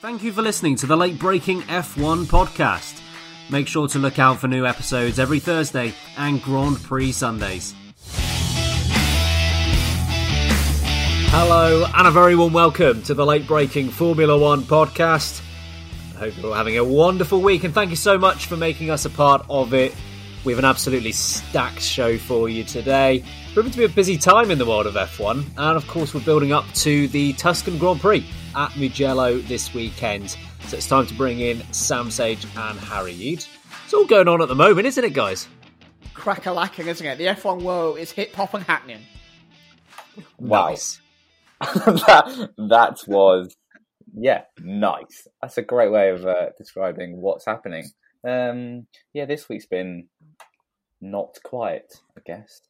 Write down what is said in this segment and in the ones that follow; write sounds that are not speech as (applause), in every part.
Thank you for listening to the late breaking F1 podcast. Make sure to look out for new episodes every Thursday and Grand Prix Sundays. Hello, and a very warm welcome to the late breaking Formula One podcast. I hope you're all having a wonderful week, and thank you so much for making us a part of it. We have an absolutely stacked show for you today. Proving to be a busy time in the world of F1, and of course, we're building up to the Tuscan Grand Prix at Mugello this weekend. So it's time to bring in Sam Sage and Harry Eade. It's all going on at the moment, isn't it, guys? Crack a lacking, isn't it? The F1 world is hip hop and happening. Wow. Nice. (laughs) that that was yeah nice. That's a great way of uh, describing what's happening. Um, yeah, this week's been not quiet, I guess.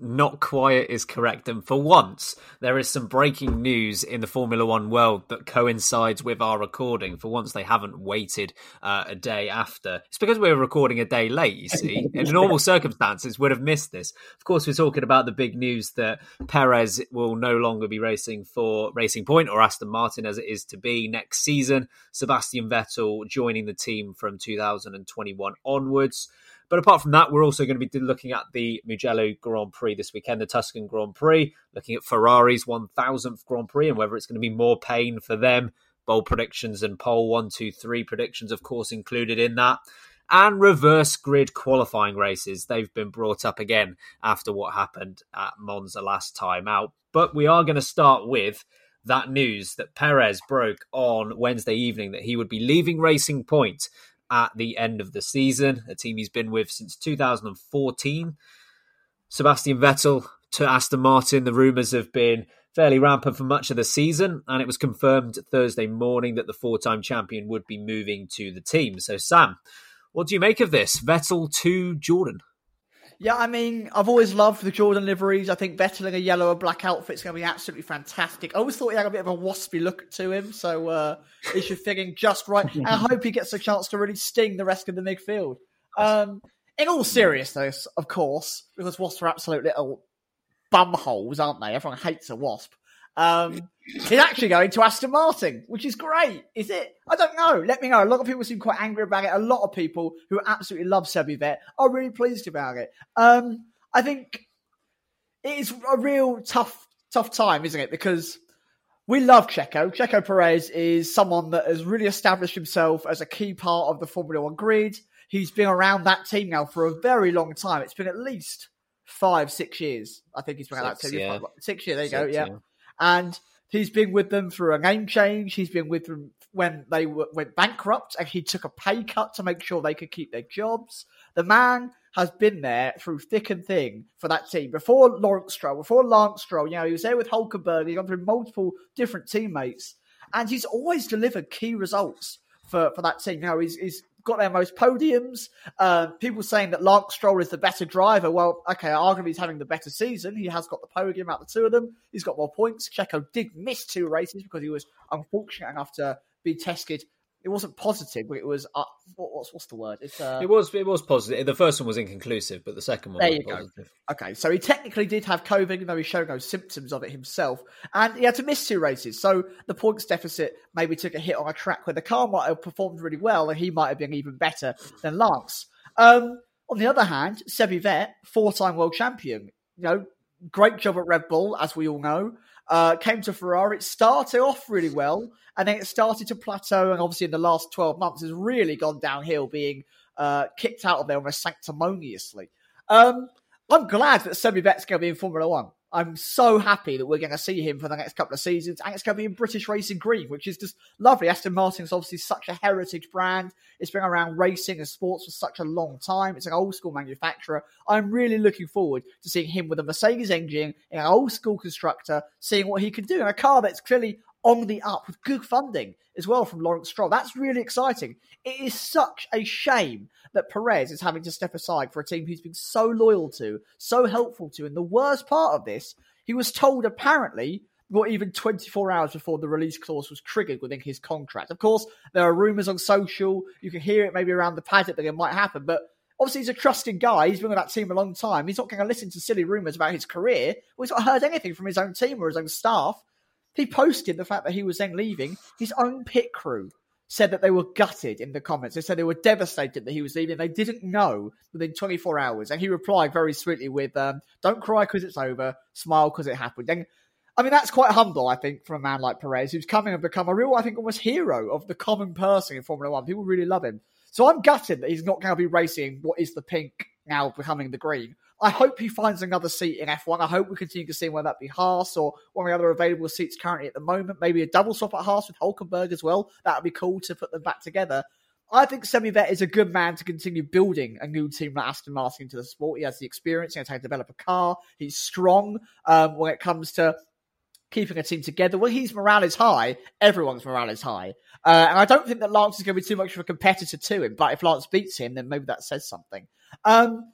Not quiet is correct. And for once, there is some breaking news in the Formula One world that coincides with our recording. For once, they haven't waited uh, a day after. It's because we were recording a day late, you see. (laughs) In normal circumstances, would have missed this. Of course, we're talking about the big news that Perez will no longer be racing for Racing Point or Aston Martin as it is to be next season. Sebastian Vettel joining the team from 2021 onwards. But apart from that, we're also going to be looking at the Mugello Grand Prix this weekend, the Tuscan Grand Prix, looking at Ferrari's 1000th Grand Prix and whether it's going to be more pain for them. Bold predictions and pole one, two, three predictions, of course, included in that. And reverse grid qualifying races. They've been brought up again after what happened at Monza last time out. But we are going to start with that news that Perez broke on Wednesday evening that he would be leaving Racing Point at the end of the season, a team he's been with since 2014. Sebastian Vettel to Aston Martin, the rumours have been fairly rampant for much of the season, and it was confirmed Thursday morning that the four time champion would be moving to the team. So, Sam, what do you make of this? Vettel to Jordan. Yeah, I mean, I've always loved the Jordan liveries. I think Vettel a yellow and black outfit is going to be absolutely fantastic. I always thought he had a bit of a waspy look to him, so uh, he should fit in just right. And I hope he gets a chance to really sting the rest of the midfield. Um, in all seriousness, of course, because wasps are absolute little bumholes, aren't they? Everyone hates a wasp. Um, he's actually going to Aston Martin, which is great. Is it? I don't know. Let me know. A lot of people seem quite angry about it. A lot of people who absolutely love Sebi Vet are really pleased about it. Um, I think it is a real tough, tough time, isn't it? Because we love Checo. Checo Perez is someone that has really established himself as a key part of the Formula One grid. He's been around that team now for a very long time. It's been at least five, six years. I think he's been at that team. yeah. Six years. There you Six, go. Yeah. yeah. And he's been with them through a name change. He's been with them when they w- went bankrupt and he took a pay cut to make sure they could keep their jobs. The man has been there through thick and thin for that team. Before Lawrence Stroll, before Lance Stroll, you know, he was there with Hulkenberg. He's gone through multiple different teammates and he's always delivered key results for, for that team. You know, he's, he's got their most podiums. Uh, people saying that Lance Stroll is the better driver. Well, okay, arguably he's having the better season. He has got the podium out of the two of them. He's got more points. Checo did miss two races because he was unfortunate enough to be tested. It wasn't positive, but it was uh, what, what's what's the word? It's uh, It was it was positive. The first one was inconclusive, but the second one There was you go. Okay, so he technically did have COVID, even though he showed no symptoms of it himself, and he had to miss two races. So the points deficit maybe took a hit on a track where the car might have performed really well, and he might have been even better than Lance. Um, on the other hand, Sebi Vet, four-time world champion, you know, great job at Red Bull, as we all know. Uh, came to Ferrari. It started off really well, and then it started to plateau. And obviously, in the last 12 months, has really gone downhill, being uh, kicked out of there almost sanctimoniously. Um, I'm glad that Sebi Vet's going to be in Formula One. I'm so happy that we're going to see him for the next couple of seasons, and it's going to be in British Racing Green, which is just lovely. Aston Martin's obviously such a heritage brand. It's been around racing and sports for such a long time. It's an old school manufacturer. I'm really looking forward to seeing him with a Mercedes engine an old school constructor, seeing what he can do in a car that's clearly on the up with good funding as well from Lawrence Stroll. That's really exciting. It is such a shame that Perez is having to step aside for a team he's been so loyal to, so helpful to. And the worst part of this, he was told apparently not even 24 hours before the release clause was triggered within his contract. Of course, there are rumours on social. You can hear it maybe around the paddock that it might happen, but obviously he's a trusted guy. He's been with that team a long time. He's not going to listen to silly rumours about his career. Well, he's not heard anything from his own team or his own staff. He posted the fact that he was then leaving. His own pit crew said that they were gutted in the comments. They said they were devastated that he was leaving. They didn't know within 24 hours. And he replied very sweetly with, um, Don't cry because it's over, smile because it happened. And I mean, that's quite humble, I think, from a man like Perez, who's coming and become a real, I think, almost hero of the common person in Formula One. People really love him. So I'm gutted that he's not going to be racing what is the pink now becoming the green. I hope he finds another seat in F1. I hope we continue to see him, whether that be Haas or one of the other available seats currently at the moment. Maybe a double swap at Haas with Hulkenberg as well. That would be cool to put them back together. I think Sebi Vet is a good man to continue building a new team like Aston Martin into the sport. He has the experience, he knows how to develop a car. He's strong um, when it comes to keeping a team together. When his morale is high, everyone's morale is high. Uh, and I don't think that Lance is going to be too much of a competitor to him. But if Lance beats him, then maybe that says something. Um,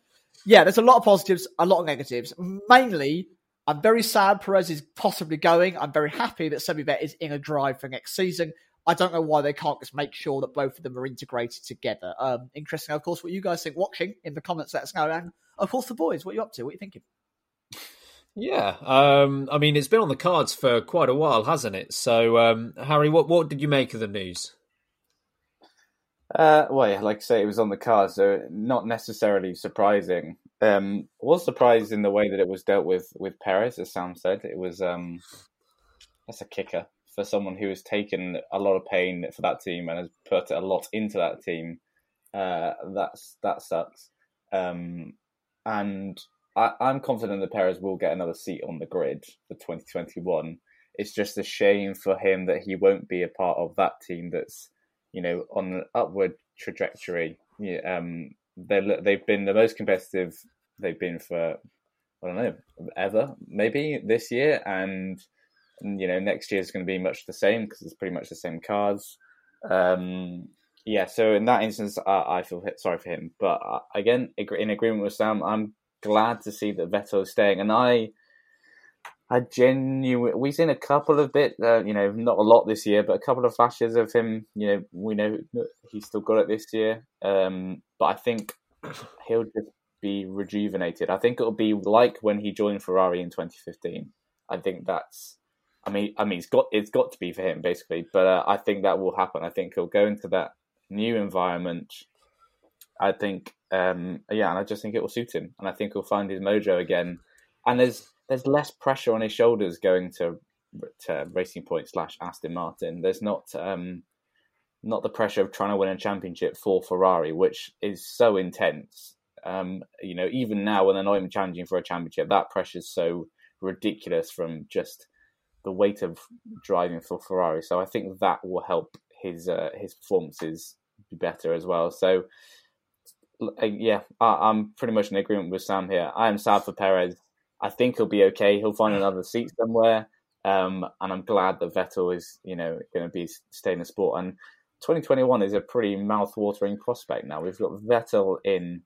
yeah, there's a lot of positives, a lot of negatives. Mainly, I'm very sad Perez is possibly going. I'm very happy that Sebi Vet is in a drive for next season. I don't know why they can't just make sure that both of them are integrated together. Um, interesting, of course, what you guys think watching in the comments. Let us know. And of course, the boys, what are you up to? What are you thinking? Yeah, um, I mean, it's been on the cards for quite a while, hasn't it? So, um, Harry, what what did you make of the news? Uh, well, yeah, like I say, it was on the cards, so not necessarily surprising. Um, was surprised in the way that it was dealt with with Perez, as Sam said. It was um, that's a kicker for someone who has taken a lot of pain for that team and has put a lot into that team. Uh, that's that sucks. Um, and I, I'm confident that Perez will get another seat on the grid for 2021. It's just a shame for him that he won't be a part of that team that's you know, on an upward trajectory. Um, they they've been the most competitive they've been for I don't know ever maybe this year, and, you know next year is going to be much the same because it's pretty much the same cars. Um, yeah, so in that instance, I, I feel sorry for him, but uh, again, in agreement with Sam, I'm glad to see that Vettel is staying, and I I genuinely, we've seen a couple of bit, uh, you know, not a lot this year, but a couple of flashes of him. You know, we know he's still got it this year, um, but I think (coughs) he'll just be rejuvenated. I think it'll be like when he joined Ferrari in 2015. I think that's, I mean, I mean, it's got it's got to be for him basically, but uh, I think that will happen. I think he'll go into that new environment. I think, um, yeah, and I just think it will suit him, and I think he'll find his mojo again. And there's there's less pressure on his shoulders going to to Racing Point slash Aston Martin. There's not um, not the pressure of trying to win a championship for Ferrari, which is so intense. Um, you know, even now when they're not even challenging for a championship, that pressure is so ridiculous from just the weight of driving for Ferrari. So I think that will help his uh, his performances be better as well. So uh, yeah, I, am pretty much in agreement with Sam here. I am sad for Perez. I think he'll be okay. He'll find (laughs) another seat somewhere. Um, and I'm glad that Vettel is, you know, going to be staying in the sport. And 2021 is a pretty mouth-watering prospect now. We've got Vettel in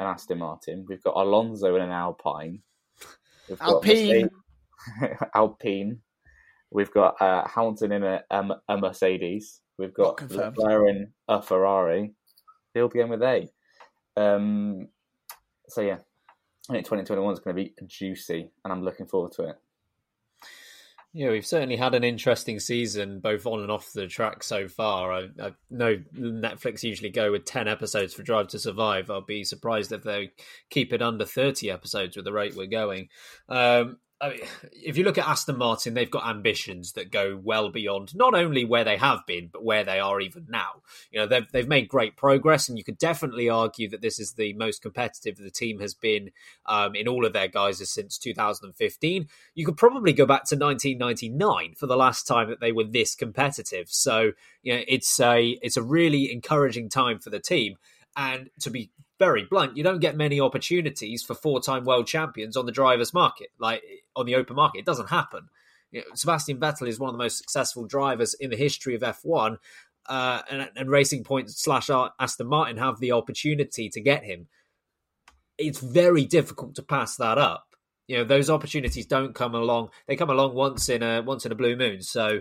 an Aston Martin. We've got Alonso in an Alpine. We've Alpine. (laughs) Alpine. We've got uh, Hamilton in a, um, a Mercedes. We've got Leclerc in a Ferrari. He'll be in with A. Um, so yeah, I think 2021 is going to be juicy, and I'm looking forward to it. Yeah, we've certainly had an interesting season, both on and off the track so far. I, I know Netflix usually go with 10 episodes for Drive to Survive. I'll be surprised if they keep it under 30 episodes with the rate we're going. Um, I mean, if you look at Aston Martin, they've got ambitions that go well beyond not only where they have been, but where they are even now. You know, they've they've made great progress, and you could definitely argue that this is the most competitive the team has been um, in all of their guises since 2015. You could probably go back to 1999 for the last time that they were this competitive. So, you know, it's a it's a really encouraging time for the team. And to be very blunt, you don't get many opportunities for four-time world champions on the drivers' market, like on the open market. It doesn't happen. You know, Sebastian Vettel is one of the most successful drivers in the history of F1, uh, and, and Racing Point slash Aston Martin have the opportunity to get him. It's very difficult to pass that up. You know, those opportunities don't come along. They come along once in a once in a blue moon. So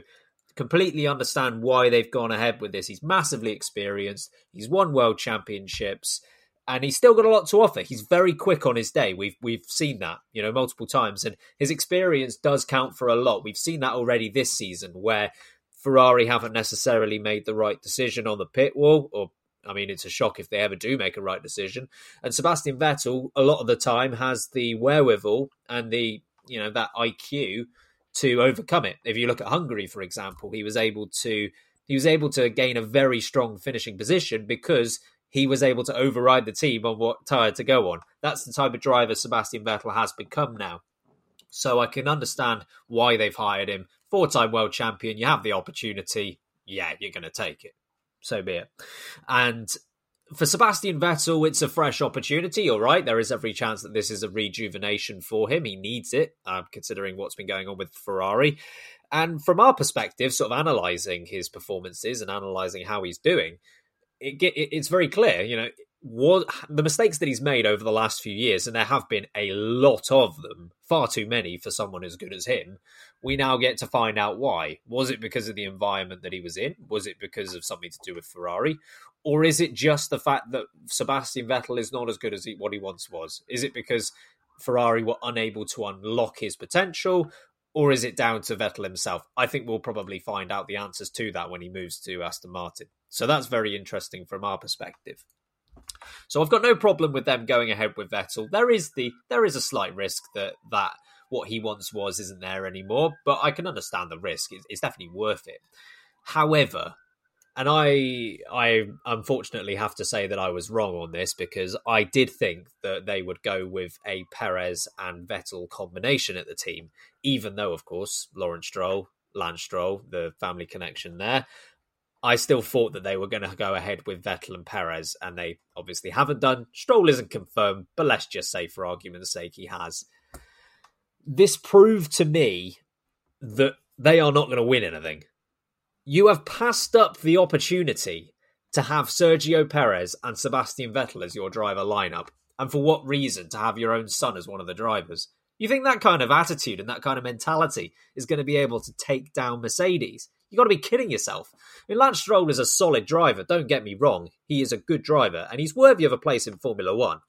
completely understand why they've gone ahead with this. He's massively experienced. He's won world championships and he's still got a lot to offer. He's very quick on his day. We've we've seen that, you know, multiple times, and his experience does count for a lot. We've seen that already this season, where Ferrari haven't necessarily made the right decision on the pit wall, or I mean, it's a shock if they ever do make a right decision. And Sebastian Vettel, a lot of the time, has the wherewithal and the you know that IQ to overcome it. If you look at Hungary, for example, he was able to he was able to gain a very strong finishing position because he was able to override the team on what tyre to go on. That's the type of driver Sebastian Vettel has become now. So I can understand why they've hired him. Four time world champion, you have the opportunity. Yeah, you're going to take it. So be it. And for Sebastian Vettel, it's a fresh opportunity. All right, there is every chance that this is a rejuvenation for him. He needs it, uh, considering what's been going on with Ferrari. And from our perspective, sort of analysing his performances and analysing how he's doing, it, it, it's very clear, you know, what the mistakes that he's made over the last few years, and there have been a lot of them, far too many for someone as good as him. We now get to find out why. Was it because of the environment that he was in? Was it because of something to do with Ferrari? Or is it just the fact that Sebastian Vettel is not as good as he, what he once was? Is it because Ferrari were unable to unlock his potential? or is it down to Vettel himself? I think we'll probably find out the answers to that when he moves to Aston Martin. So that's very interesting from our perspective. So I've got no problem with them going ahead with Vettel. There is the there is a slight risk that that what he once was isn't there anymore, but I can understand the risk. It's, it's definitely worth it. However, and I I unfortunately have to say that I was wrong on this because I did think that they would go with a Perez and Vettel combination at the team, even though of course Lawrence Stroll, Lance Stroll, the family connection there. I still thought that they were going to go ahead with Vettel and Perez, and they obviously haven't done. Stroll isn't confirmed, but let's just say, for argument's sake, he has. This proved to me that they are not going to win anything you have passed up the opportunity to have Sergio Perez and Sebastian Vettel as your driver lineup. And for what reason to have your own son as one of the drivers? You think that kind of attitude and that kind of mentality is going to be able to take down Mercedes? You've got to be kidding yourself. I mean, Lance Stroll is a solid driver, don't get me wrong. He is a good driver and he's worthy of a place in Formula One.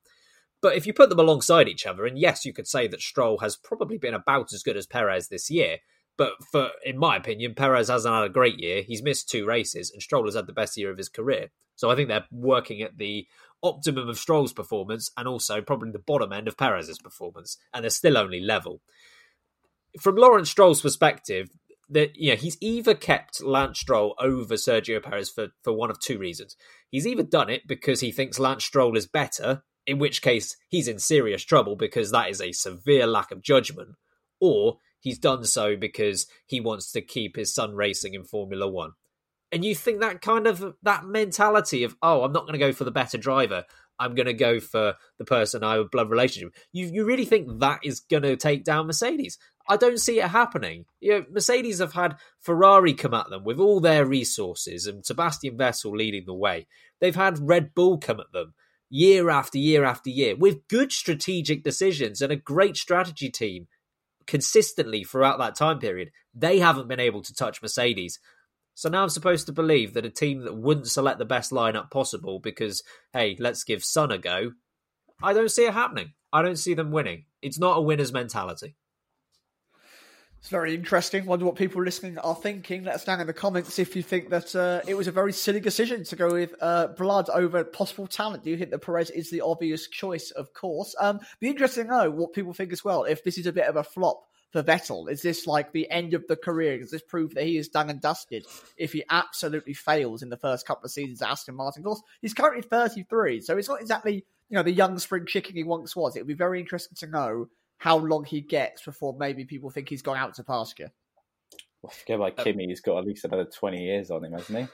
But if you put them alongside each other, and yes, you could say that Stroll has probably been about as good as Perez this year, but for in my opinion, Perez hasn't had a great year. He's missed two races, and Stroll has had the best year of his career. So I think they're working at the optimum of Stroll's performance and also probably the bottom end of Perez's performance, and they're still only level. From Lawrence Stroll's perspective, that you know he's either kept Lance Stroll over Sergio Perez for for one of two reasons. He's either done it because he thinks Lance Stroll is better, in which case he's in serious trouble because that is a severe lack of judgment, or he's done so because he wants to keep his son racing in Formula One. And you think that kind of that mentality of, oh, I'm not going to go for the better driver. I'm going to go for the person I have a blood relationship. You you really think that is going to take down Mercedes? I don't see it happening. You know, Mercedes have had Ferrari come at them with all their resources and Sebastian Vettel leading the way. They've had Red Bull come at them year after year after year with good strategic decisions and a great strategy team consistently throughout that time period, they haven't been able to touch Mercedes. So now I'm supposed to believe that a team that wouldn't select the best lineup possible because, hey, let's give son a go, I don't see it happening. I don't see them winning. It's not a winner's mentality. It's very interesting. Wonder what people listening are thinking. Let us know in the comments if you think that uh, it was a very silly decision to go with uh, blood over possible talent. Do you think that Perez is the obvious choice? Of course. Um, be interesting to know what people think as well. If this is a bit of a flop for Vettel, is this like the end of the career? Does this prove that he is done and dusted if he absolutely fails in the first couple of seasons at Aston Martin? Of course, he's currently 33, so it's not exactly you know the young spring chicken he once was. It would be very interesting to know how long he gets before maybe people think he's gone out to pasture. Well, forget about uh, Kimi. He's got at least another 20 years on him, hasn't he?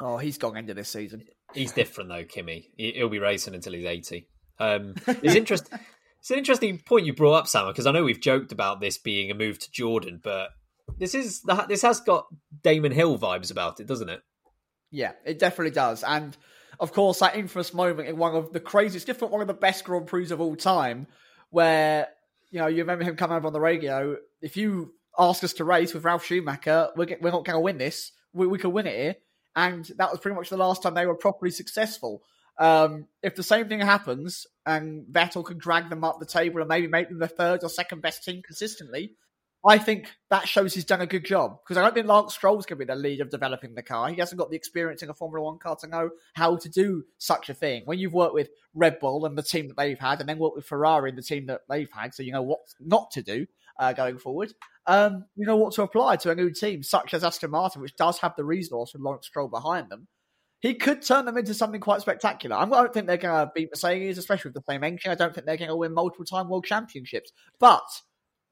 Oh, he's gone into this season. He's different though, Kimi. He'll be racing until he's 80. Um, (laughs) it's interesting. It's an interesting point you brought up, Sam, because I know we've joked about this being a move to Jordan, but this is this has got Damon Hill vibes about it, doesn't it? Yeah, it definitely does. And of course, that infamous moment in one of the craziest, different one of the best Grand Prix of all time, where you know you remember him coming over on the radio. If you ask us to race with Ralf Schumacher, we're, we're not going to win this. We, we could win it here, and that was pretty much the last time they were properly successful. Um, if the same thing happens and Vettel can drag them up the table and maybe make them the third or second best team consistently, I think that shows he's done a good job because I don't think Lance Stroll's going to be the lead of developing the car. He hasn't got the experience in a Formula One car to know how to do such a thing. When you've worked with Red Bull and the team that they've had, and then worked with Ferrari and the team that they've had, so you know what not to do uh, going forward. Um, you know what to apply to a new team such as Aston Martin, which does have the resource with Lawrence Stroll behind them. He could turn them into something quite spectacular. I don't think they're going to beat Mercedes, especially with the same engine. I don't think they're going to win multiple time world championships, but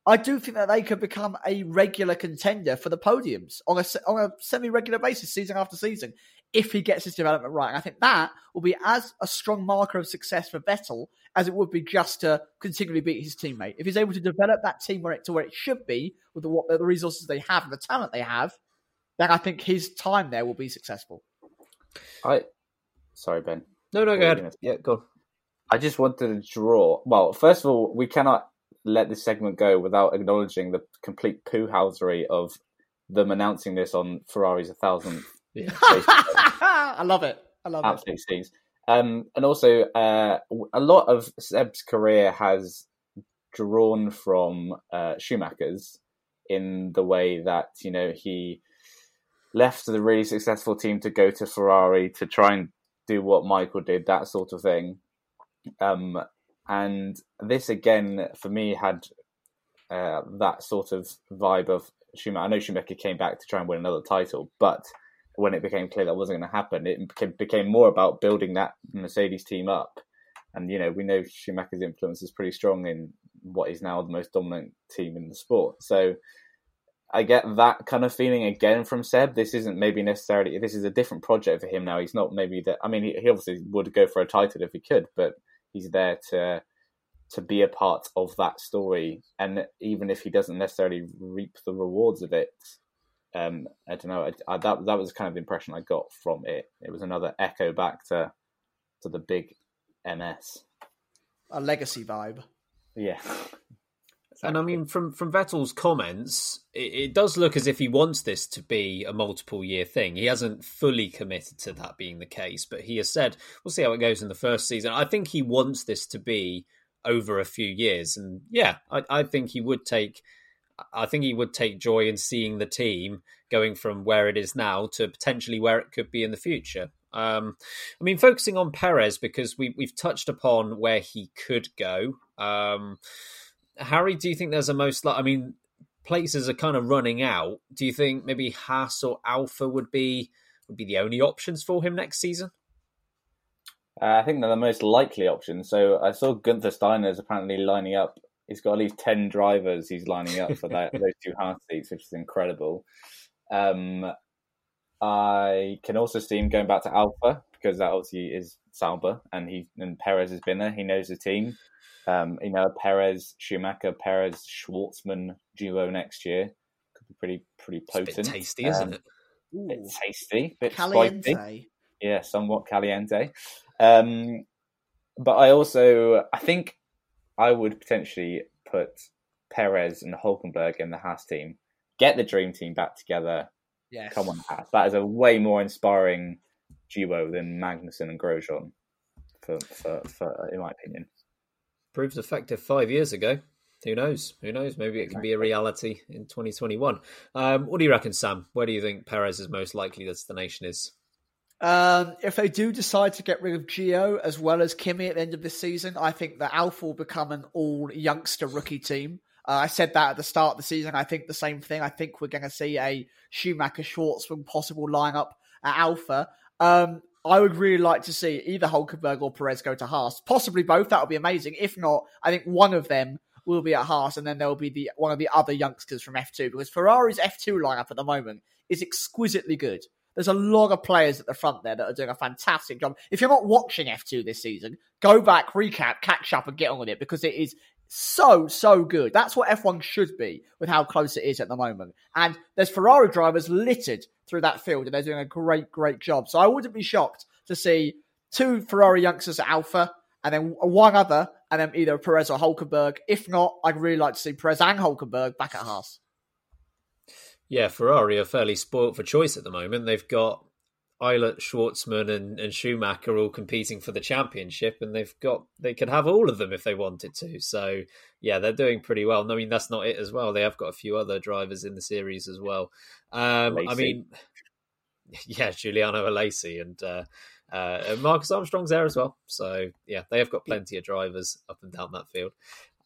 I do think that they could become a regular contender for the podiums on a, on a semi regular basis, season after season, if he gets his development right. And I think that will be as a strong marker of success for Vettel as it would be just to continually beat his teammate. If he's able to develop that team where it, to where it should be, with the, what, the resources they have and the talent they have, then I think his time there will be successful. I, sorry, Ben. No, no, go ahead. Yeah, go. I just wanted to draw. Well, first of all, we cannot let this segment go without acknowledging the complete poohousery of them announcing this on Ferrari's a thousand. (laughs) Yeah. (laughs) I love it. I love Absolute it. scenes. Um, and also, uh, a lot of Seb's career has drawn from uh, Schumacher's in the way that you know he left the really successful team to go to Ferrari to try and do what Michael did, that sort of thing. Um, and this again for me had uh, that sort of vibe of Schumacher. I know Schumacher came back to try and win another title, but when it became clear that wasn't going to happen, it became more about building that Mercedes team up. And you know, we know Schumacher's influence is pretty strong in what is now the most dominant team in the sport. So I get that kind of feeling again from Seb. This isn't maybe necessarily. This is a different project for him now. He's not maybe that. I mean, he, he obviously would go for a title if he could, but he's there to to be a part of that story. And even if he doesn't necessarily reap the rewards of it, um, I don't know. I, I, that that was kind of the impression I got from it. It was another echo back to to the big MS, a legacy vibe. Yeah. (laughs) Exactly. And I mean, from from Vettel's comments, it, it, does look as if he wants this to be a multiple year thing. He hasn't fully committed to that being the case, but he has said, "We'll see how it goes in the first season." I think he wants this to be over a few years, and yeah, I, I think he would take. I think he would take joy in seeing the team going from where it is now to potentially where it could be in the future. Um, I mean, focusing on Perez because we, we've touched upon where he could go. Um, Harry, do you think there's a most like? I mean, places are kind of running out. Do you think maybe Haas or Alfa would be would be the only options for him next season? Uh, I think they're the most likely options. So I saw Gunther Steiner is apparently lining up. He's got at least ten drivers. He's lining up for that, (laughs) those two Haas seats, which is incredible. Um, I can also see him going back to Alfa because that obviously is Sauber, and he and Perez has been there. He knows the team. Um, you know, Perez, Schumacher, Perez, Shwartzman duo next year could be pretty pretty potent. tasty, isn't um, it? Bit tasty, bit caliente. spicy. Yeah, somewhat caliente. Um, but I also, I think, I would potentially put Perez and Hulkenberg in the Haas team. Get the dream team back together. Yes. Come on, Haas. That is a way more inspiring duo than Magnussen and Grosjean, for, for, for in my opinion proved effective five years ago. who knows? Who knows? Maybe it can be a reality in 2021. Um, what do you reckon, Sam? Where do you think Perez's most likely destination is? Um, if they do decide to get rid of Gio as well as Kimi at the end of this season, I think that Alfa will become an all youngster rookie team. Uh, I said that at the start of the season. I think the same thing. I think we're going to see a Schumacher Shwartzman possible lineup at Alfa. Um, I would really like to see either Hulkenberg or Perez go to Haas, possibly both. That would be amazing. If not, I think one of them will be at Haas, and then there will be the one of the other youngsters from F2 because Ferrari's F2 lineup at the moment is exquisitely good. There's a lot of players at the front there that are doing a fantastic job. If you're not watching F2 this season, go back, recap, catch up, and get on with it because it is so, so good. That's what F1 should be with how close it is at the moment. And there's Ferrari drivers littered through that field, and they're doing a great, great job. So I wouldn't be shocked to see two Ferrari youngsters at Alfa, and then one other, and then either Perez or Hulkenberg. If not, I'd really like to see Perez and Hulkenberg back at Haas. Yeah, Ferrari are fairly spoilt for choice at the moment. They've got Ilott, Shwartzman, and, and Schumacher all competing for the championship, and they've got they could have all of them if they wanted to. So yeah, they're doing pretty well. I mean, that's not it as well. They have got a few other drivers in the series as well. Um, I mean, (laughs) yeah, Giuliano Alesi and uh, uh, Marcus Armstrong's there as well. So yeah, they have got plenty of drivers up and down that field.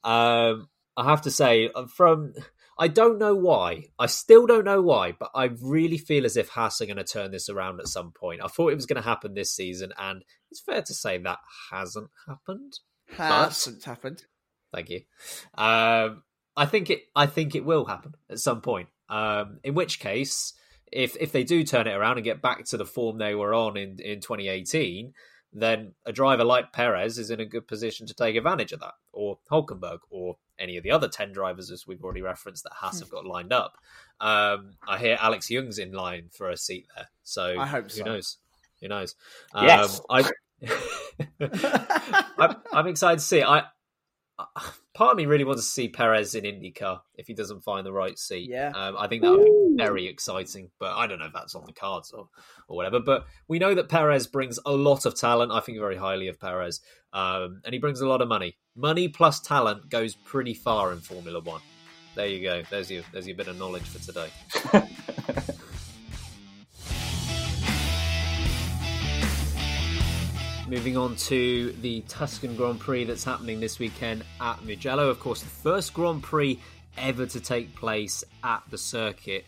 Um, I have to say, uh, from I don't know why. I still don't know why, but I really feel as if Haas are going to turn this around at some point. I thought it was going to happen this season, and it's fair to say that hasn't happened. Hasn't but, happened. Thank you. Um, I think it. I think it will happen at some point. Um, in which case, if if they do turn it around and get back to the form they were on in in 2018, then a driver like Perez is in a good position to take advantage of that, or Hulkenberg, or any of the other 10 drivers, as we've already referenced, that Haas have got lined up. Um, I hear Alex Yoong's in line for a seat there. So I hope who so. knows? Who knows? Yes. Um, I, (laughs) I'm, I'm excited to see. I (laughs) part of me really wants to see Perez in IndyCar if he doesn't find the right seat. Yeah, um, I think that would be very exciting. But I don't know if that's on the cards or or whatever. But we know that Perez brings a lot of talent. I think very highly of Perez, um, and he brings a lot of money. Money plus talent goes pretty far in Formula One. There you go. There's your there's your bit of knowledge for today. (laughs) Moving on to the Tuscan Grand Prix that's happening this weekend at Mugello. Of course, the first Grand Prix ever to take place at the circuit.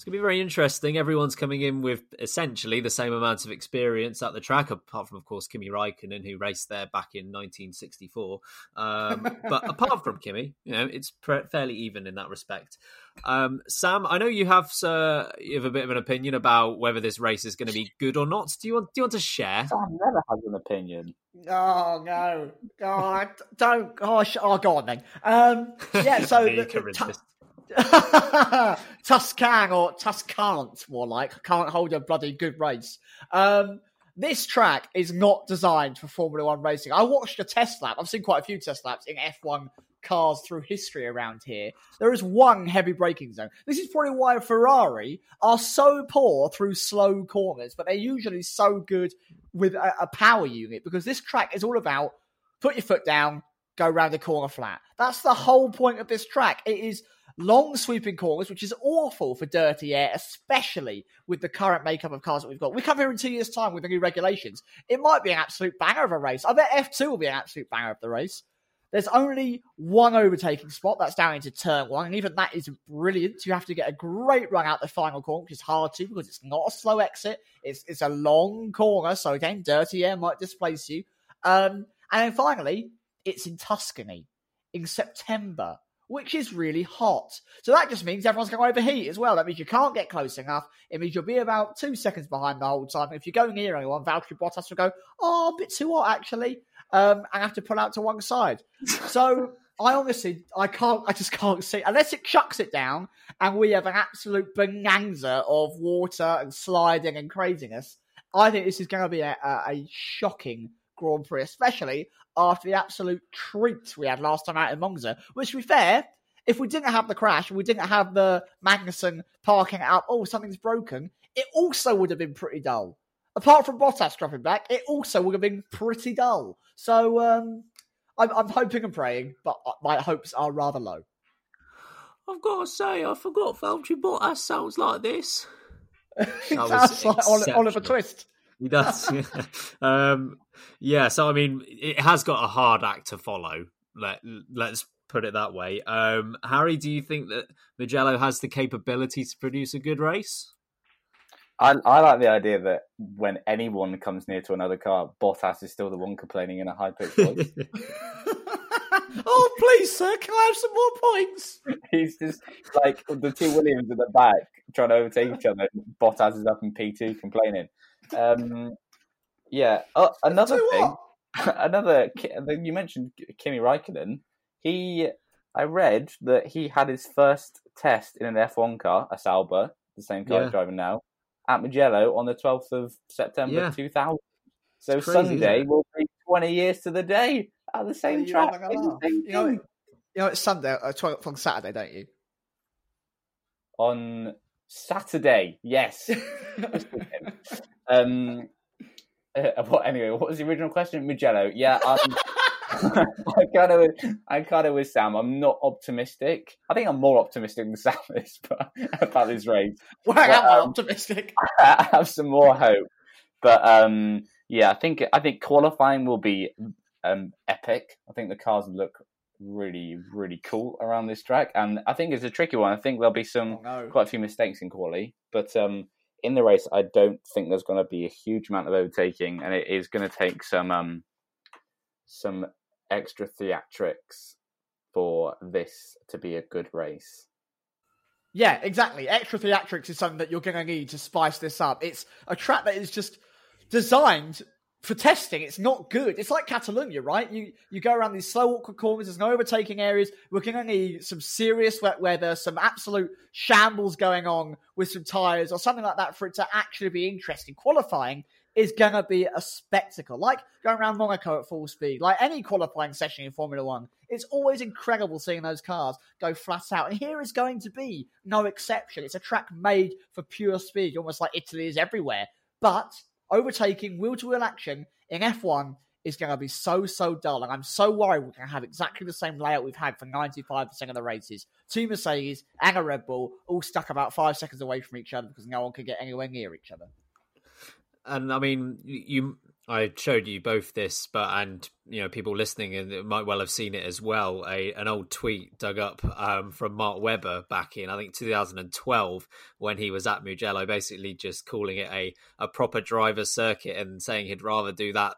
It's going to be very interesting. Everyone's coming in with essentially the same amount of experience at the track, apart from, of course, Kimi Raikkonen, who raced there back in 1964. Um, (laughs) but apart from Kimi, you know, it's pre- fairly even in that respect. Um, Sam, I know you have uh, you have a bit of an opinion about whether this race is going to be good or not. Do you want do you want to share? Sam never has an opinion. Oh no! God, don't! Gosh! Oh, go on then. Um, yeah. (laughs) So the, the, (laughs) Tuscan or Tuscant, more like. Can't hold a bloody good race. Um, this track is not designed for Formula One racing. I watched a test lap. I've seen quite a few test laps in F1 cars through history around here. There is one heavy braking zone. This is probably why Ferrari are so poor through slow corners, but they're usually so good with a, a power unit because this track is all about put your foot down, go round the corner flat. That's the whole point of this track. It is long sweeping corners, which is awful for dirty air, especially with the current makeup of cars that we've got. We come here in two years' time with the new regulations. It might be an absolute banger of a race. I bet F2 will be an absolute banger of the race. There's only one overtaking spot that's down into turn one, and even that is brilliant. You have to get a great run out the final corner, which is hard to because it's not a slow exit. It's it's a long corner, so again, dirty air might displace you. Um, and then finally, it's in Tuscany in September which is really hot. So that just means everyone's going to overheat as well. That means you can't get close enough. It means you'll be about two seconds behind the whole time. If you're going near anyone, Valtteri Bottas will go, oh, a bit too hot actually, um, and have to pull out to one side. (laughs) So I honestly, I can't, I just can't see unless it chucks it down and we have an absolute bonanza of water and sliding and craziness. I think this is going to be a, a, a shocking Grand Prix, especially after the absolute treat we had last time out in Monza. Which, to be fair, if we didn't have the crash, we didn't have the Magnussen parking up, oh, something's broken, it also would have been pretty dull. Apart from Bottas dropping back, it also would have been pretty dull. So, um, I'm, I'm hoping and praying, but my hopes are rather low. I've got to say, I forgot Valtteri Bottas sounds like this. (laughs) sounds like Oliver Twist. He does. (laughs) um, yeah, so I mean, it has got a hard act to follow. Let Let's put it that way. Um, Harry, do you think that Mugello has the capability to produce a good race? I, I like the idea that when anyone comes near to another car, Bottas is still the one complaining in a high pitched voice. (laughs) (laughs) oh, please, sir, can I have some more points? He's just like the two Williams at the back trying to overtake each other. Bottas is up in P2 complaining. Um, yeah, uh, another thing, (laughs) another, you mentioned Kimi Raikkonen. He, I read that he had his first test in an F1 car, a Sauber, the same car yeah. he's driving now, at Mugello on the 12th of September yeah. 2000. So crazy, Sunday will be 20 years to the day at the same yeah, track. The same you, know, you know, it's Sunday, uh, 12th on Saturday, don't you? On Saturday, yes. (laughs) um, uh, what anyway? What was the original question? Mugello, yeah. Um, (laughs) I kind of, I kind of with Sam. I'm not optimistic. I think I'm more optimistic than Sam is (laughs) but about this race. Well, but, I'm um, optimistic. I have some more hope, but um, yeah, I think I think qualifying will be um, epic. I think the cars look really, really cool around this track, and I think it's a tricky one. I think there'll be some oh, no. quite a few mistakes in quali, but um, in the race, I don't think there's going to be a huge amount of overtaking, and it is going to take some um, some extra theatrics for this to be a good race. Yeah, exactly. Extra theatrics is something that you're going to need to spice this up. It's a track that is just designed for testing. It's not good. It's like Catalonia, right? You you go around these slow, awkward corners. There's no overtaking areas. We're going to need some serious wet weather, some absolute shambles going on with some tires or something like that for it to actually be interesting. Qualifying is going to be a spectacle. Like going around Monaco at full speed, like any qualifying session in Formula One. It's always incredible seeing those cars go flat out. And here is going to be no exception. It's a track made for pure speed, almost like Italy is everywhere. But overtaking wheel to wheel action in F1 is going to be so, so dull. And I'm so worried we're going to have exactly the same layout we've had for 95% of the races. Two Mercedes and a Red Bull all stuck about five seconds away from each other because no one can get anywhere near each other and I mean, you. I showed you both this, but and you know people listening and might well have seen it as well. A an old tweet dug up um, from Mark Webber back in I think 2012 when he was at Mugello, basically just calling it a a proper driver circuit and saying he'd rather do that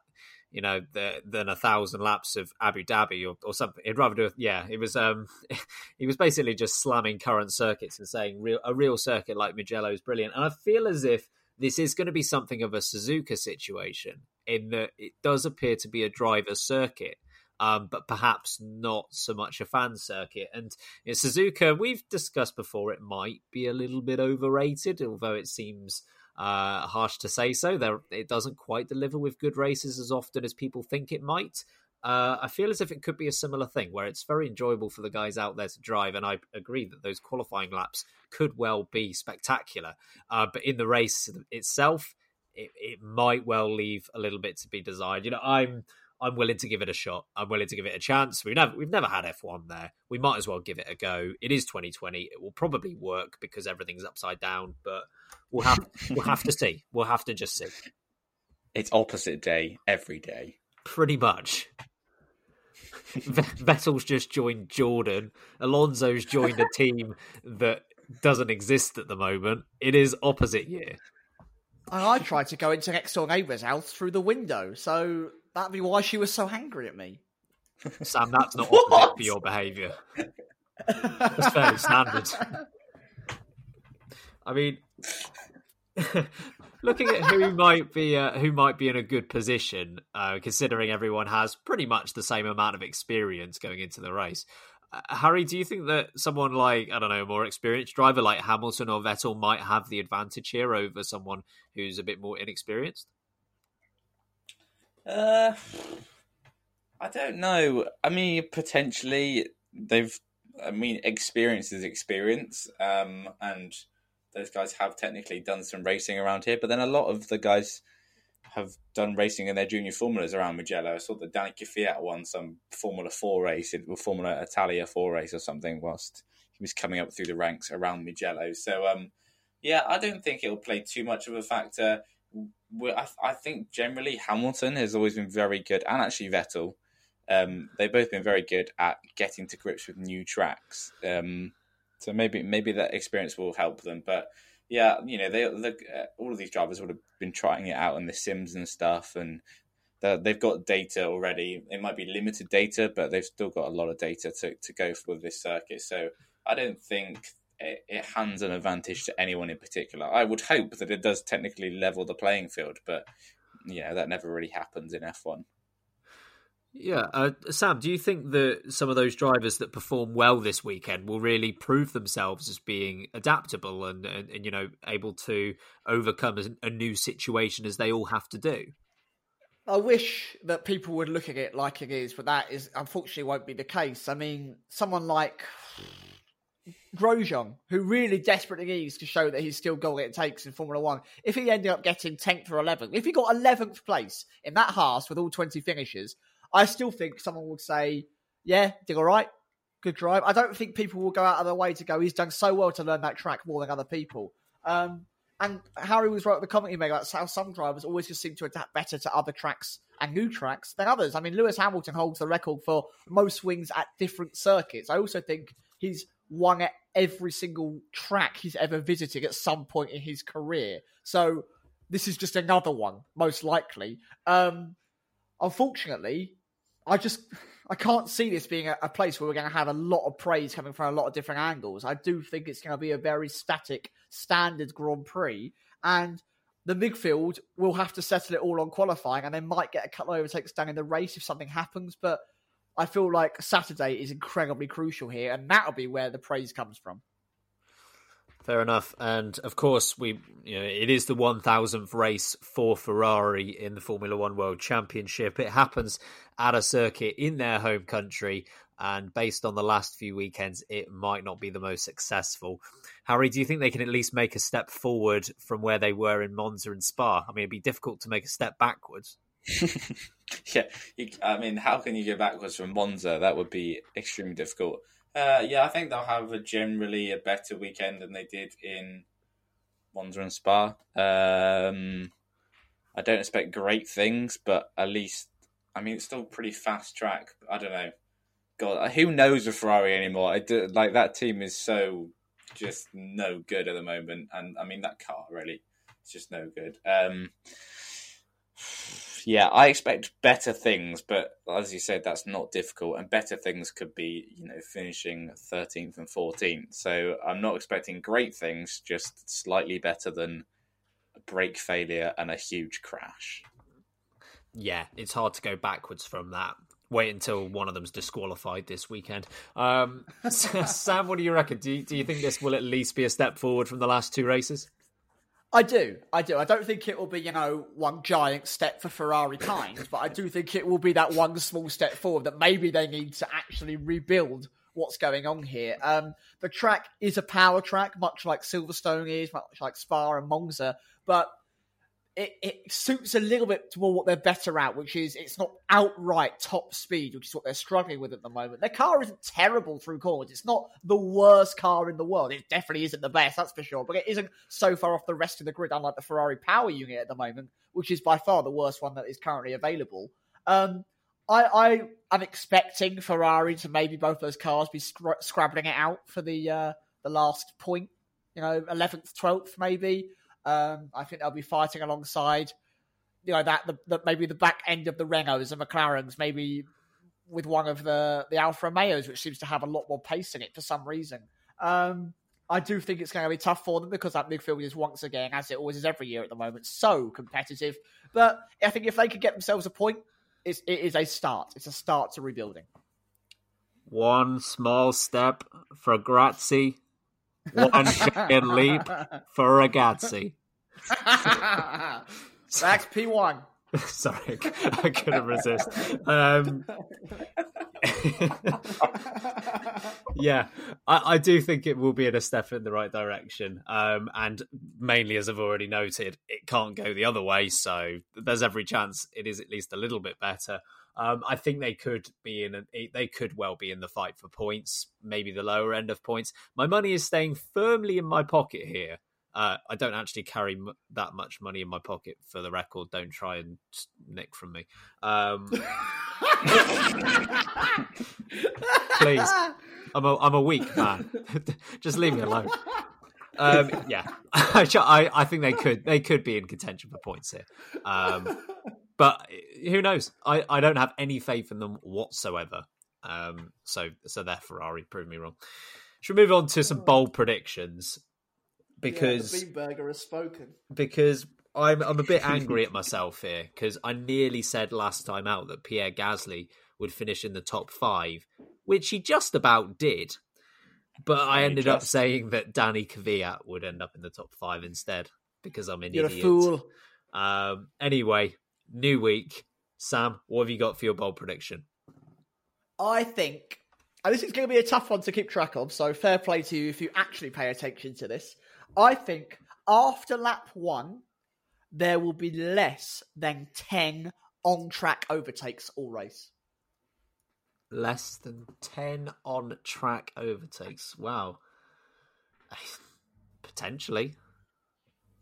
you know, the, than a thousand laps of Abu Dhabi or, or something. He'd rather do. Yeah, it was. Um, (laughs) he was basically just slamming current circuits and saying real, a real circuit like Mugello is brilliant. And I feel as if this is going to be something of a Suzuka situation in that it does appear to be a driver circuit. Um, but perhaps not so much a fan circuit. And in Suzuka, we've discussed before, it might be a little bit overrated, although it seems uh, harsh to say so. There, it doesn't quite deliver with good races as often as people think it might. Uh, I feel as if it could be a similar thing where it's very enjoyable for the guys out there to drive, and I agree that those qualifying laps could well be spectacular. Uh, but in the race itself, it, it might well leave a little bit to be desired. You know, I'm I'm willing to give it a shot. I'm willing to give it a chance. We've never we've never had F1 there. We might as well give it a go. It is 2020. It will probably work because everything's upside down, but we'll have we'll have to see. We'll have to just see. It's opposite day every day. Pretty much. Vettel's just joined Jordan. Alonso's joined a team that doesn't exist at the moment. It is opposite year. And I tried to go into next door neighbour's house through the window, so that'd be why she was so angry at me. Sam, that's not opposite for your behaviour. That's fairly standard. I mean, (laughs) looking at who might be uh, who might be in a good position, uh, considering everyone has pretty much the same amount of experience going into the race. Uh, Harry, do you think that someone like I don't know, a more experienced driver like Hamilton or Vettel might have the advantage here over someone who's a bit more inexperienced? Uh, I don't know. I mean, potentially they've. I mean, experience is experience, um, and those guys have technically done some racing around here, but then a lot of the guys have done racing in their junior formulas around Mugello. I saw that Danny Kvyat won some Formula Four race, or Formula Italia Four race or something, whilst he was coming up through the ranks around Mugello. So, um, yeah, I don't think it'll play too much of a factor. I, I think generally Hamilton has always been very good, and actually Vettel. Um, they've both been very good at getting to grips with new tracks. Um, so maybe maybe that experience will help them. But yeah, you know, they, uh, all of these drivers would have been trying it out on the sims and stuff, and they've got data already. It might be limited data, but they've still got a lot of data to, to go with this circuit. So I don't think it, it hands an advantage to anyone in particular. I would hope that it does technically level the playing field, but you know that never really happens in F1. Yeah, uh, Sam, do you think that some of those drivers that perform well this weekend will really prove themselves as being adaptable and, and, and you know able to overcome a, new situation as they all have to do? I wish that people would look at it like it is, but that is unfortunately won't be the case. I mean, someone like Grosjean, who really desperately needs to show that he's still got what it takes in Formula One, if he ended up getting 10th or 11th, if he got 11th place in that Haas with all 20 finishes, I still think someone would say, yeah, did all right, good drive. I don't think people will go out of their way to go, he's done so well to learn that track more than other people. Um, and Harry was right at the comment he made about how some drivers always just seem to adapt better to other tracks and new tracks than others. I mean, Lewis Hamilton holds the record for most wins at different circuits. I also think he's won at every single track he's ever visited at some point in his career. So this is just another one, most likely. Um, unfortunately, I just I can't see this being a, a place where we're going to have a lot of praise coming from a lot of different angles. I do think it's going to be a very static, standard Grand Prix, and the midfield will have to settle it all on qualifying, and they might get a couple of overtakes done in the race if something happens. But I feel like Saturday is incredibly crucial here, and that'll be where the praise comes from. Fair enough, and of course, we you know it is the one thousandth race for Ferrari in the Formula One World Championship. It happens at a circuit in their home country, and based on the last few weekends, it might not be the most successful. Harry, do you think they can at least make a step forward from where they were in Monza and Spa? I mean, it'd be difficult to make a step backwards. (laughs) (laughs) yeah, you, I mean, how can you go backwards from Monza? That would be extremely difficult. Uh, yeah, I think they'll have a generally a better weekend than they did in Monza and Spa. Um, I don't expect great things, but at least I mean it's still pretty fast track. I don't know. God, who knows with Ferrari anymore? I do, like that team is so just no good at the moment, and I mean that car really, it's just no good. Um, yeah, I expect better things, but as you said, that's not difficult. And better things could be, you know, finishing 13th and 14th. So I'm not expecting great things, just slightly better than a brake failure and a huge crash. Yeah, it's hard to go backwards from that. Wait until one of them's disqualified this weekend. Um, (laughs) Sam, what do you reckon? Do you, do you think this will at least be a step forward from the last two races? I do, I do. I don't think it will be, you know, one giant step for Ferrari kind, but I do think it will be that one small step forward that maybe they need to actually rebuild what's going on here. Um, the track is a power track, much like Silverstone is, much like Spa and Monza, but it, it suits a little bit more what they're better at, which is it's not outright top speed, which is what they're struggling with at the moment. Their car isn't terrible through corners. It's not the worst car in the world. It definitely isn't the best, that's for sure. But it isn't so far off the rest of the grid, unlike the Ferrari power unit at the moment, which is by far the worst one that is currently available. Um, I, I am expecting Ferrari to maybe both those cars be scr- scrabbling it out for the uh, the last point. You know, eleventh, twelfth, maybe. Um, I think they'll be fighting alongside, you know, that the, the, maybe the back end of the Renaults and McLarens, maybe with one of the the Alfa Romeos, which seems to have a lot more pace in it for some reason. Um, I do think it's going to be tough for them because that midfield is once again, as it always is every year at the moment, so competitive. But I think if they could get themselves a point, it's, it is a start. It's a start to rebuilding. One small step for Grazzi, one giant leap for Ragazzi. (laughs) That's P1. (laughs) Sorry, I couldn't resist. Um, (laughs) yeah, I, I, do think it will be in a step in the right direction. Um, and mainly, as I've already noted, it can't go the other way. So there's every chance it is at least a little bit better. Um, I think they could be in. A, they could well be in the fight for points, maybe the lower end of points. My money is staying firmly in my pocket here. Uh, I don't actually carry m- that much money in my pocket for the record. Don't try and nick from me. Um, please, I'm a I'm a weak man. (laughs) Just leave me alone. Um, yeah, (laughs) I, I think they could they could be in contention for points here. Um, but who knows? I, I don't have any faith in them whatsoever. Um, so so that Ferrari proved me wrong. Should we move on to some bold predictions? because yeah, has spoken. Because I'm I'm a bit angry at (laughs) myself here because I nearly said last time out that Pierre Gasly would finish in the top five, which he just about did. But I ended up saying that Danny Kvyat would end up in the top five instead because I'm an You're idiot. a fool. Um, anyway, new week. Sam, what have you got for your bold prediction? I think, and this is going to be a tough one to keep track of, so fair play to you if you actually pay attention to this. I think after lap one, there will be less than 10 on track overtakes all race. Less than 10 on track overtakes. Wow. (laughs) Potentially.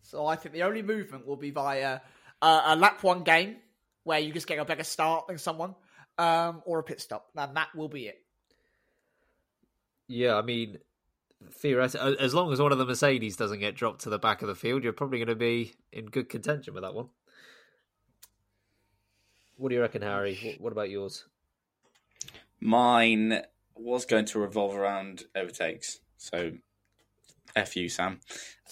So I think the only movement will be via uh, a lap one game where you just get a better start than someone, um, or a pit stop, and that will be it. Yeah, I mean, theoretically, as long as one of the Mercedes doesn't get dropped to the back of the field, you're probably going to be in good contention with that one. What do you reckon, Harry? What about yours? Mine was going to revolve around overtakes. So, F you, Sam.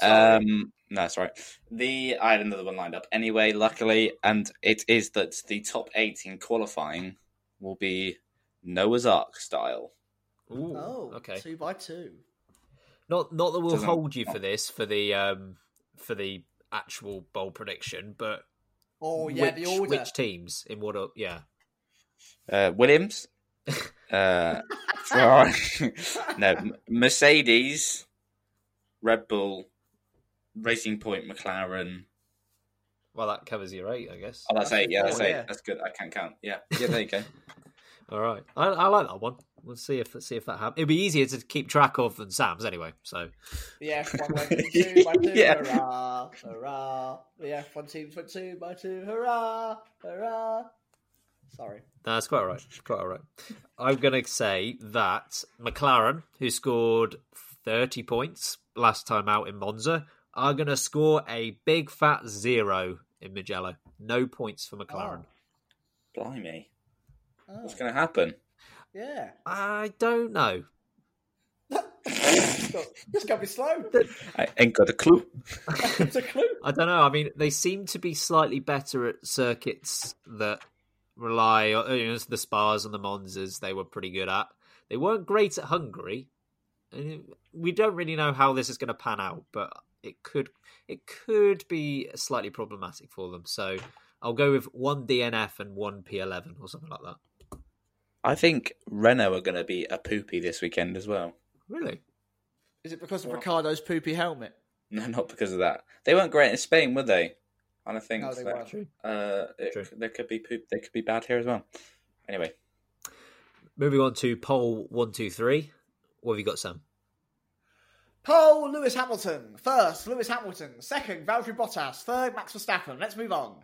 Um, no, that's right. The I had another one lined up anyway, luckily, and it is that the top eight in qualifying will be Noah's Ark style. Ooh, oh, okay. Two by two. Not not that we'll Doesn't... hold you for this for the um for the actual bowl prediction, but oh yeah, which, the order. Which teams in what? Yeah, uh, Williams, (laughs) uh, Ferrari, (laughs) no Mercedes, Red Bull, Racing Point, McLaren. Well, that covers your eight, I guess. Oh, that's, that's eight. Yeah, that's eight. Yeah. That's good. I can't count. Yeah, yeah. There you go. (laughs) All right, I, I like that one. We'll see if see if that happens. It'll be easier to keep track of than Sam's anyway. So yeah, (laughs) one, one, two, one, two, yeah. hurrah, hurrah. Yeah, one team, one, two, by two, hurrah, hurrah. Sorry. That's quite all right. Quite all right. I'm going to say that McLaren, who scored 30 points last time out in Monza, are going to score a big fat zero in Mugello. No points for McLaren. Oh. Blimey. Oh. What's going to happen? Yeah. I don't know. Just gotta be slow. (laughs) I ain't got a clue. it's a clue. (laughs) I don't know. I mean, they seem to be slightly better at circuits that rely on you know, the Spas and the Monzas. They were pretty good at. They weren't great at Hungary. We don't really know how this is going to pan out, but it could it could be slightly problematic for them. So I'll go with one DNF and one P11 or something like that. I think Renault are going to be a poopy this weekend as well. Really? Is it because of what? Ricciardo's poopy helmet? No, not because of that. They weren't great in Spain, were they? And I think no, they that, True. Uh, it, True. they could be poop. They could be bad here as well. Anyway, moving on to pole one, two, three. What have you got, Sam? Pole Lewis Hamilton first. Lewis Hamilton second. Valtteri Bottas third. Max Verstappen. Let's move on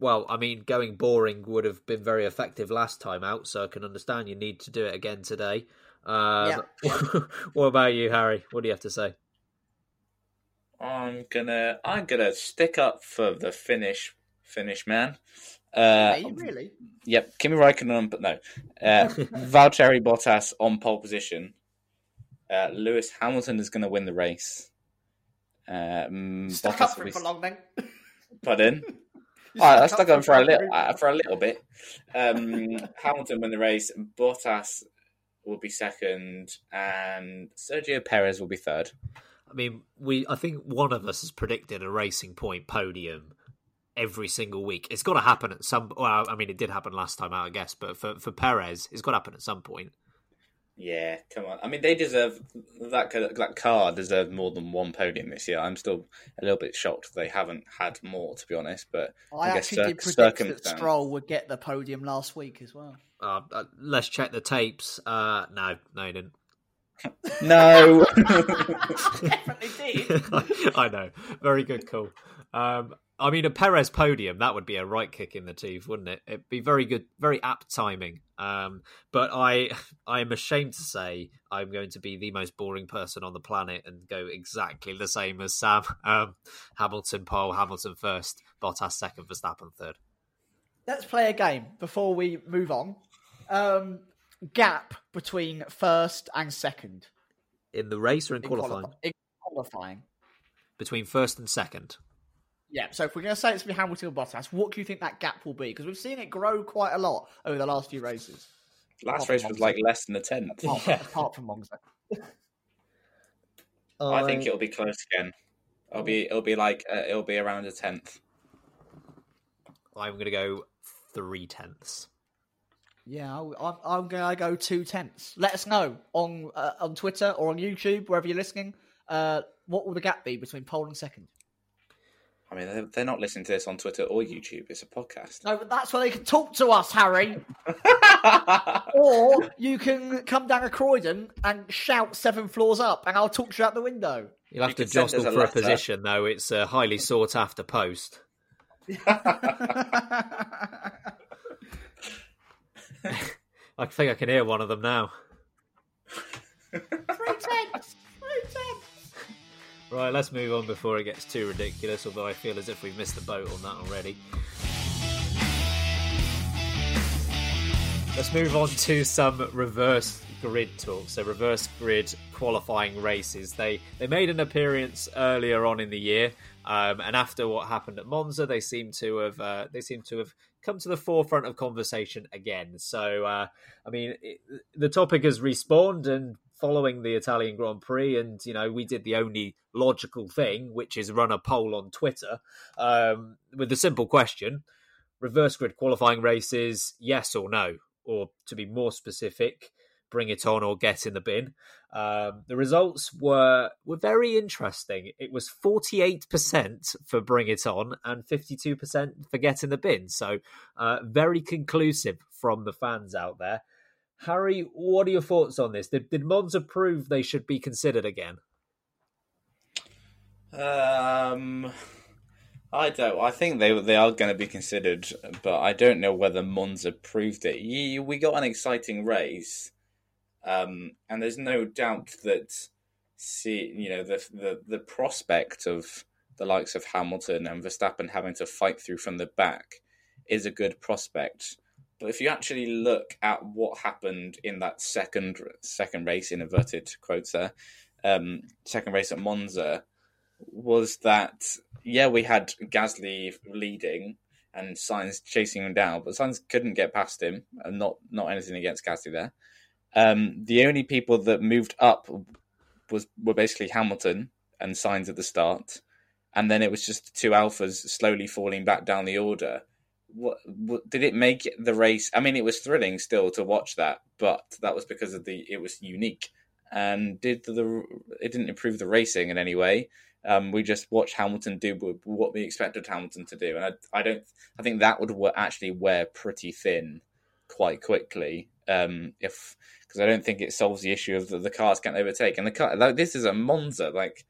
well, I mean, going boring would have been very effective last time out, so I can understand you need to do it again today. Um, yeah. (laughs) what about you, Harry? What do you have to say? I'm gonna, I'm gonna stick up for the Finnish, Finnish man. Uh, really? Yep, Kimi Raikkonen, but no. Uh, (laughs) Valtteri Bottas on pole position. Uh, Lewis Hamilton is going to win the race. Uh, Stuck up for, be... for long then. (laughs) Pardon? (laughs) I stuck on for a little uh, for a little bit. Um, (laughs) Hamilton win the race. Bottas will be second, and Sergio Perez will be third. I mean, we I think one of us has predicted a Racing Point podium every single week. It's got to happen at some. Well, I mean, it did happen last time out, I guess, but for for Perez, it's got to happen at some point. Yeah, come on. I mean, they deserve that. That car deserved more than one podium this year. I'm still a little bit shocked they haven't had more, to be honest. But I, I actually did predict that Stroll would get the podium last week as well. Uh, uh, let's check the tapes. Uh, no, no, he didn't. (laughs) no, (laughs) (laughs) definitely did. I know. Very good call. Um, I mean, a Perez podium, that would be a right kick in the teeth, wouldn't it? It'd be very good, very apt timing. Um, but I, (laughs) I am ashamed to say I'm going to be the most boring person on the planet and go exactly the same as Sam. (laughs) Um, Hamilton pole, Hamilton first, Bottas second, Verstappen third. Let's play a game before we move on. Um, gap between first and second in the race or in, in qualifying? in qualifying. Between first and second. Yeah, so if we're going to say it's between Hamilton and Bottas, what do you think that gap will be? Because we've seen it grow quite a lot over the last few races. Last race was like less than a tenth. Apart, yeah. (laughs) apart from Monza. (laughs) I think it'll be close again. It'll be it'll be like uh, it'll be around a tenth. I'm going to go three tenths. Yeah, I'm, I'm going to go two tenths. Let us know on uh, on Twitter or on YouTube, wherever you're listening. Uh, what will the gap be between pole and second? I mean, they're not listening to this on Twitter or YouTube. It's a podcast. No, but that's where they can talk to us, Harry. (laughs) or you can come down to Croydon and shout seven floors up, and I'll talk to you out the window. You'll have you to jostle for a, a position, though. It's a highly sought after post. (laughs) (laughs) I think I can hear one of them now. Three tenths. Three tenths. Right, let's move on before it gets too ridiculous. Although I feel as if we've missed the boat on that already. Let's move on to some reverse grid talk. So reverse grid qualifying races. They they made an appearance earlier on in the year, um, and after what happened at Monza, they seem to have uh, they seem to have come to the forefront of conversation again. So, uh, I mean, it, the topic has respawned and following the Italian Grand Prix, and you know, we did the only logical thing, which is run a poll on Twitter um, with the simple question: reverse grid qualifying races, yes or no, or to be more specific, bring it on or get in the bin. Um, the results were were very interesting. It was forty eight percent for bring it on and fifty two percent for get in the bin. So uh, very conclusive from the fans out there. Harry, what are your thoughts on this? Did, did Monza prove they should be considered again? Um, I don't. I think they they are going to be considered, but I don't know whether Monza proved it. We got an exciting race um, and there's no doubt that see you know the, the the prospect of the likes of Hamilton and Verstappen having to fight through from the back is a good prospect. But if you actually look at what happened in that second second race in inverted quotes there, um, second race at Monza, was that yeah we had Gasly leading and Sainz chasing him down, but Sainz couldn't get past him, and not not anything against Gasly there. Um, the only people that moved up was were basically Hamilton and Sainz at the start, and then it was just the two Alfas slowly falling back down the order. What, what, did it make the race? I mean, it was thrilling still to watch that, but that was because of the it was unique. And did the it didn't improve the racing in any way? Um, we just watched Hamilton do what we expected Hamilton to do, and I, I don't. I think that would actually wear pretty thin quite quickly um, if because I don't think it solves the issue of the, the cars can't overtake. And the car, like, this is a Monza, like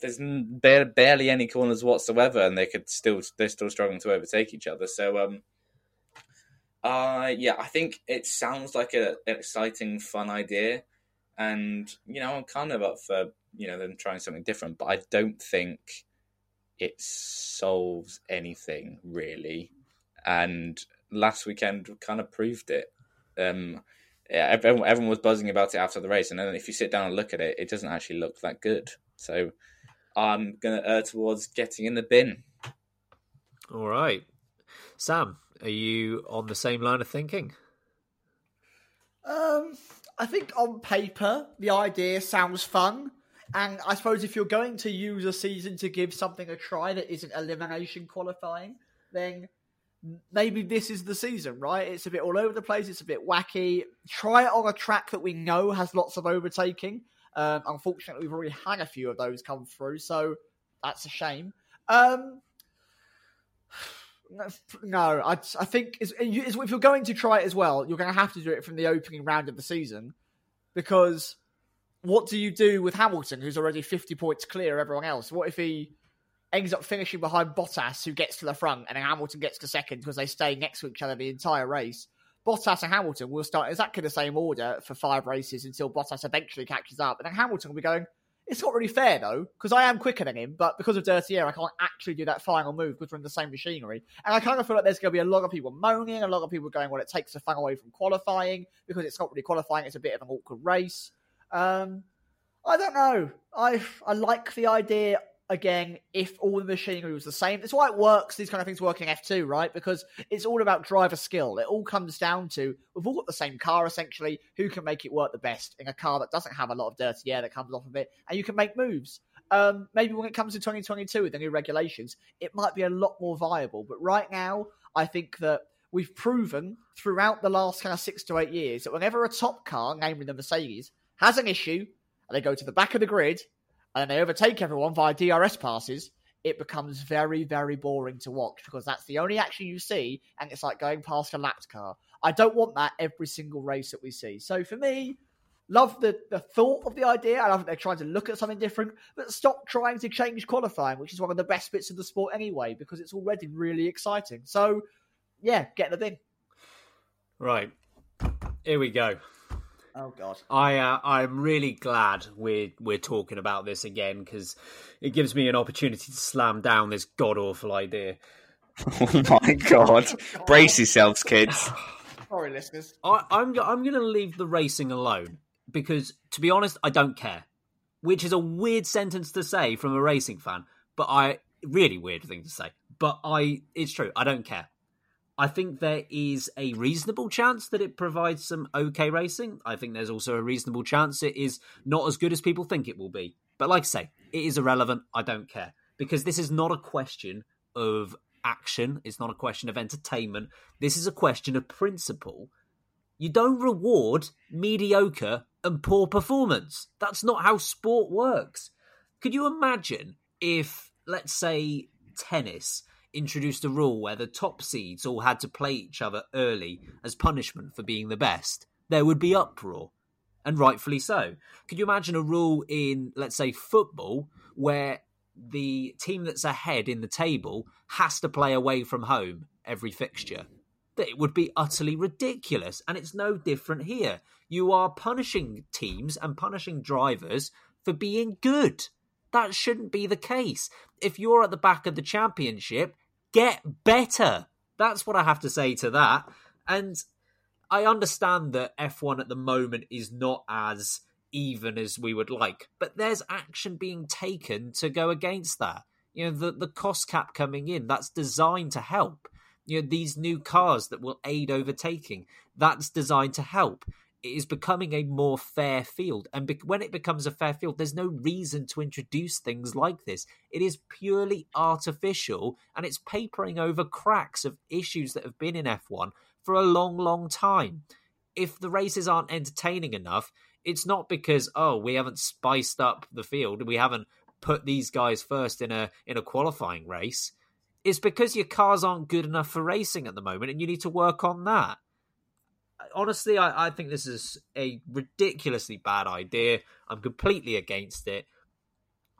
there's bare, barely any corners whatsoever, and they could still they're still struggling to overtake each other. So, um, uh, yeah, I think it sounds like a, an exciting, fun idea, and you know, I'm kind of up for you know them trying something different, but I don't think it solves anything really. And last weekend kind of proved it. Um, yeah, everyone, everyone was buzzing about it after the race, and then if you sit down and look at it, it doesn't actually look that good. So I'm going to err towards getting in the bin. All right, Sam, are you on the same line of thinking? Um, I think on paper the idea sounds fun, and I suppose if you're going to use a season to give something a try that isn't elimination qualifying, then maybe this is the season, right? It's a bit all over the place. It's a bit wacky. Try it on a track that we know has lots of overtaking. Um, unfortunately, we've already had a few of those come through, so that's a shame. Um, no, I, I think if you're going to try it as well, you're going to have to do it from the opening round of the season because what do you do with Hamilton, who's already 50 points clear of everyone else? What if he ends up finishing behind Bottas, who gets to the front, and then Hamilton gets to second because they stay next to each other the entire race? Bottas and Hamilton will start exactly the same order for five races until Bottas eventually catches up, and then Hamilton will be going, it's not really fair though, because I am quicker than him, but because of dirty air, I can't actually do that final move because we're in the same machinery. And I kind of feel like there's going to be a lot of people moaning, a lot of people going, well, it takes the fun away from qualifying because it's not really qualifying, it's a bit of an awkward race. Um, I don't know. I I like the idea again, if all the machinery was the same, it's why it works. These kind of things work in F2, right? Because it's all about driver skill. It all comes down to we've all got the same car essentially. Who can make it work the best in a car that doesn't have a lot of dirty air that comes off of it, and you can make moves. Um, maybe when it comes to 2022 with the new regulations, it might be a lot more viable. But right now, I think that we've proven throughout the last kind of six to eight years that whenever a top car, namely the Mercedes, has an issue, and they go to the back of the grid and they overtake everyone via DRS passes, it becomes very, very boring to watch because that's the only action you see, and it's like going past a lapped car. I don't want that every single race that we see. So for me, love the, the thought of the idea. I love they're trying to look at something different, but stop trying to change qualifying, which is one of the best bits of the sport anyway, because it's already really exciting. So, yeah, get the bin. Right. Here we go. Oh God. I uh, I'm really glad we're we're talking about this again because it gives me an opportunity to slam down this god awful idea. (laughs) Oh my God! (laughs) Brace yourselves, kids. (laughs) Sorry, listeners. I, I'm I'm going to leave the racing alone because, to be honest, I don't care. Which is a weird sentence to say from a racing fan, but I really weird thing to say. But I, it's true. I don't care. I think there is a reasonable chance that it provides some okay racing. I think there's also a reasonable chance it is not as good as people think it will be. But like I say, it is irrelevant. I don't care. Because this is not a question of action, it's not a question of entertainment. This is a question of principle. You don't reward mediocre and poor performance. That's not how sport works. Could you imagine if, let's say, tennis introduced a rule where the top seeds all had to play each other early as punishment for being the best, there would be uproar. And rightfully so. Could you imagine a rule in, let's say, football where the team that's ahead in the table has to play away from home every fixture? That it would be utterly ridiculous. And it's no different here. You are punishing teams and punishing drivers for being good. That shouldn't be the case. If you're at the back of the championship, get better. That's what I have to say to that. And I understand that F1 at the moment is not as even as we would like, but there's action being taken to go against that. You know, the, the cost cap coming in, that's designed to help. You know, these new cars that will aid overtaking, that's designed to help is becoming a more fair field. And be- when it becomes a fair field, there's no reason to introduce things like this. It is purely artificial and it's papering over cracks of issues that have been in F1 for a long, long time. If the races aren't entertaining enough, it's not because, oh, we haven't spiced up the field, we haven't put these guys first in a in a qualifying race. It's because your cars aren't good enough for racing at the moment and you need to work on that honestly, I, I think this is a ridiculously bad idea. I'm completely against it.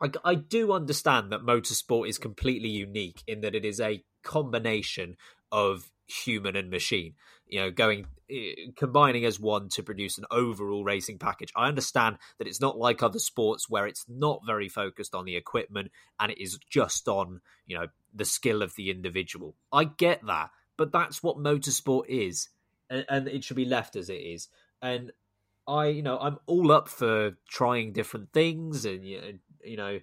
I, I do understand that motorsport is completely unique in that it is a combination of human and machine you know going eh, combining as one to produce an overall racing package i understand that it's not like other sports where it's not very focused on the equipment and it is just on you know the skill of the individual i get that but that's what motorsport is and, and it should be left as it is. And I, you know, I'm all up for trying different things and you know,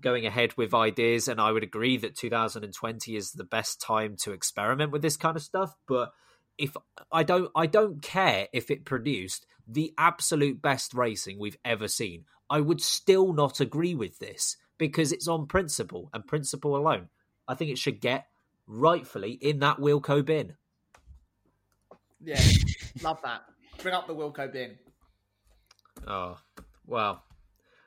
going ahead with ideas. And I would agree that 2020 is the best time to experiment with this kind of stuff. But if I don't, I don't care if it produced the absolute best racing we've ever seen. I would still not agree with this because it's on principle and principle alone. I think it should get rightfully in that Wilco bin. Yeah, love that. Bring up the Wilco bin. Oh, well,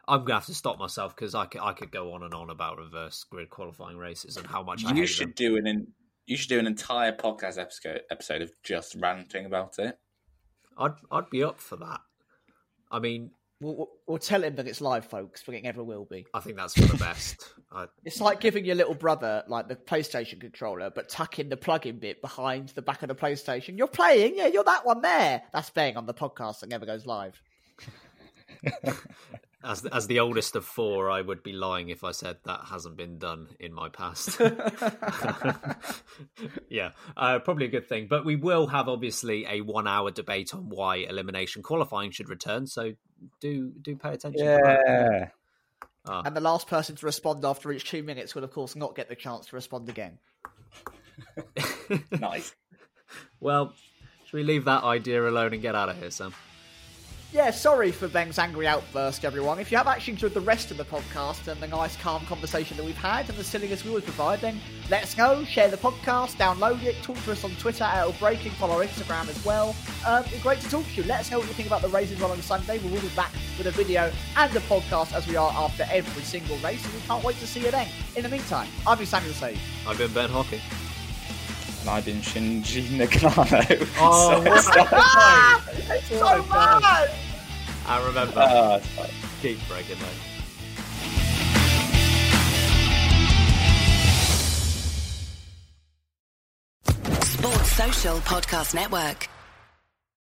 I'm gonna have to stop myself because I could, I could go on and on about reverse grid qualifying races and how much I You hate should them. do an you should do an entire podcast episode episode of just ranting about it. I'd I'd be up for that. I mean, We'll, we'll, we'll tell him that it's live, folks, but it never will be. I think that's for the best. I, (laughs) It's like giving your little brother like the PlayStation controller, but tucking the plug-in bit behind the back of the PlayStation. You're playing, yeah, you're that one there. That's playing on the podcast that never goes live. (laughs) as as the oldest of four, I would be lying if I said that hasn't been done in my past. (laughs) yeah, uh, probably a good thing. But we will have obviously a one-hour debate on why elimination qualifying should return. So do do pay attention. to that. Yeah. And the last person to respond after each two minutes will, of course, not get the chance to respond again. (laughs) Nice. (laughs) Well, should we leave that idea alone and get out of here, Sam? Yeah, sorry for Ben's angry outburst, everyone. If you have actually enjoyed the rest of the podcast and the nice, calm conversation that we've had and the silliness we always provide, then let us go. Share the podcast, download it, talk to us on Twitter at Breaking, follow our Instagram as well. Um, it's great to talk to you. Let us know what you think about the races on Sunday. We will be back with a video and a podcast as we are after every single race, and we can't wait to see you then. In the meantime, I've been Samuel Sage. I've been Ben Hockey. And I've been Shinji Nakano. Oh, (laughs) So- what Ah, it's so I remember. Ah, it's fine. Keep breaking them. Sports Social Podcast Network.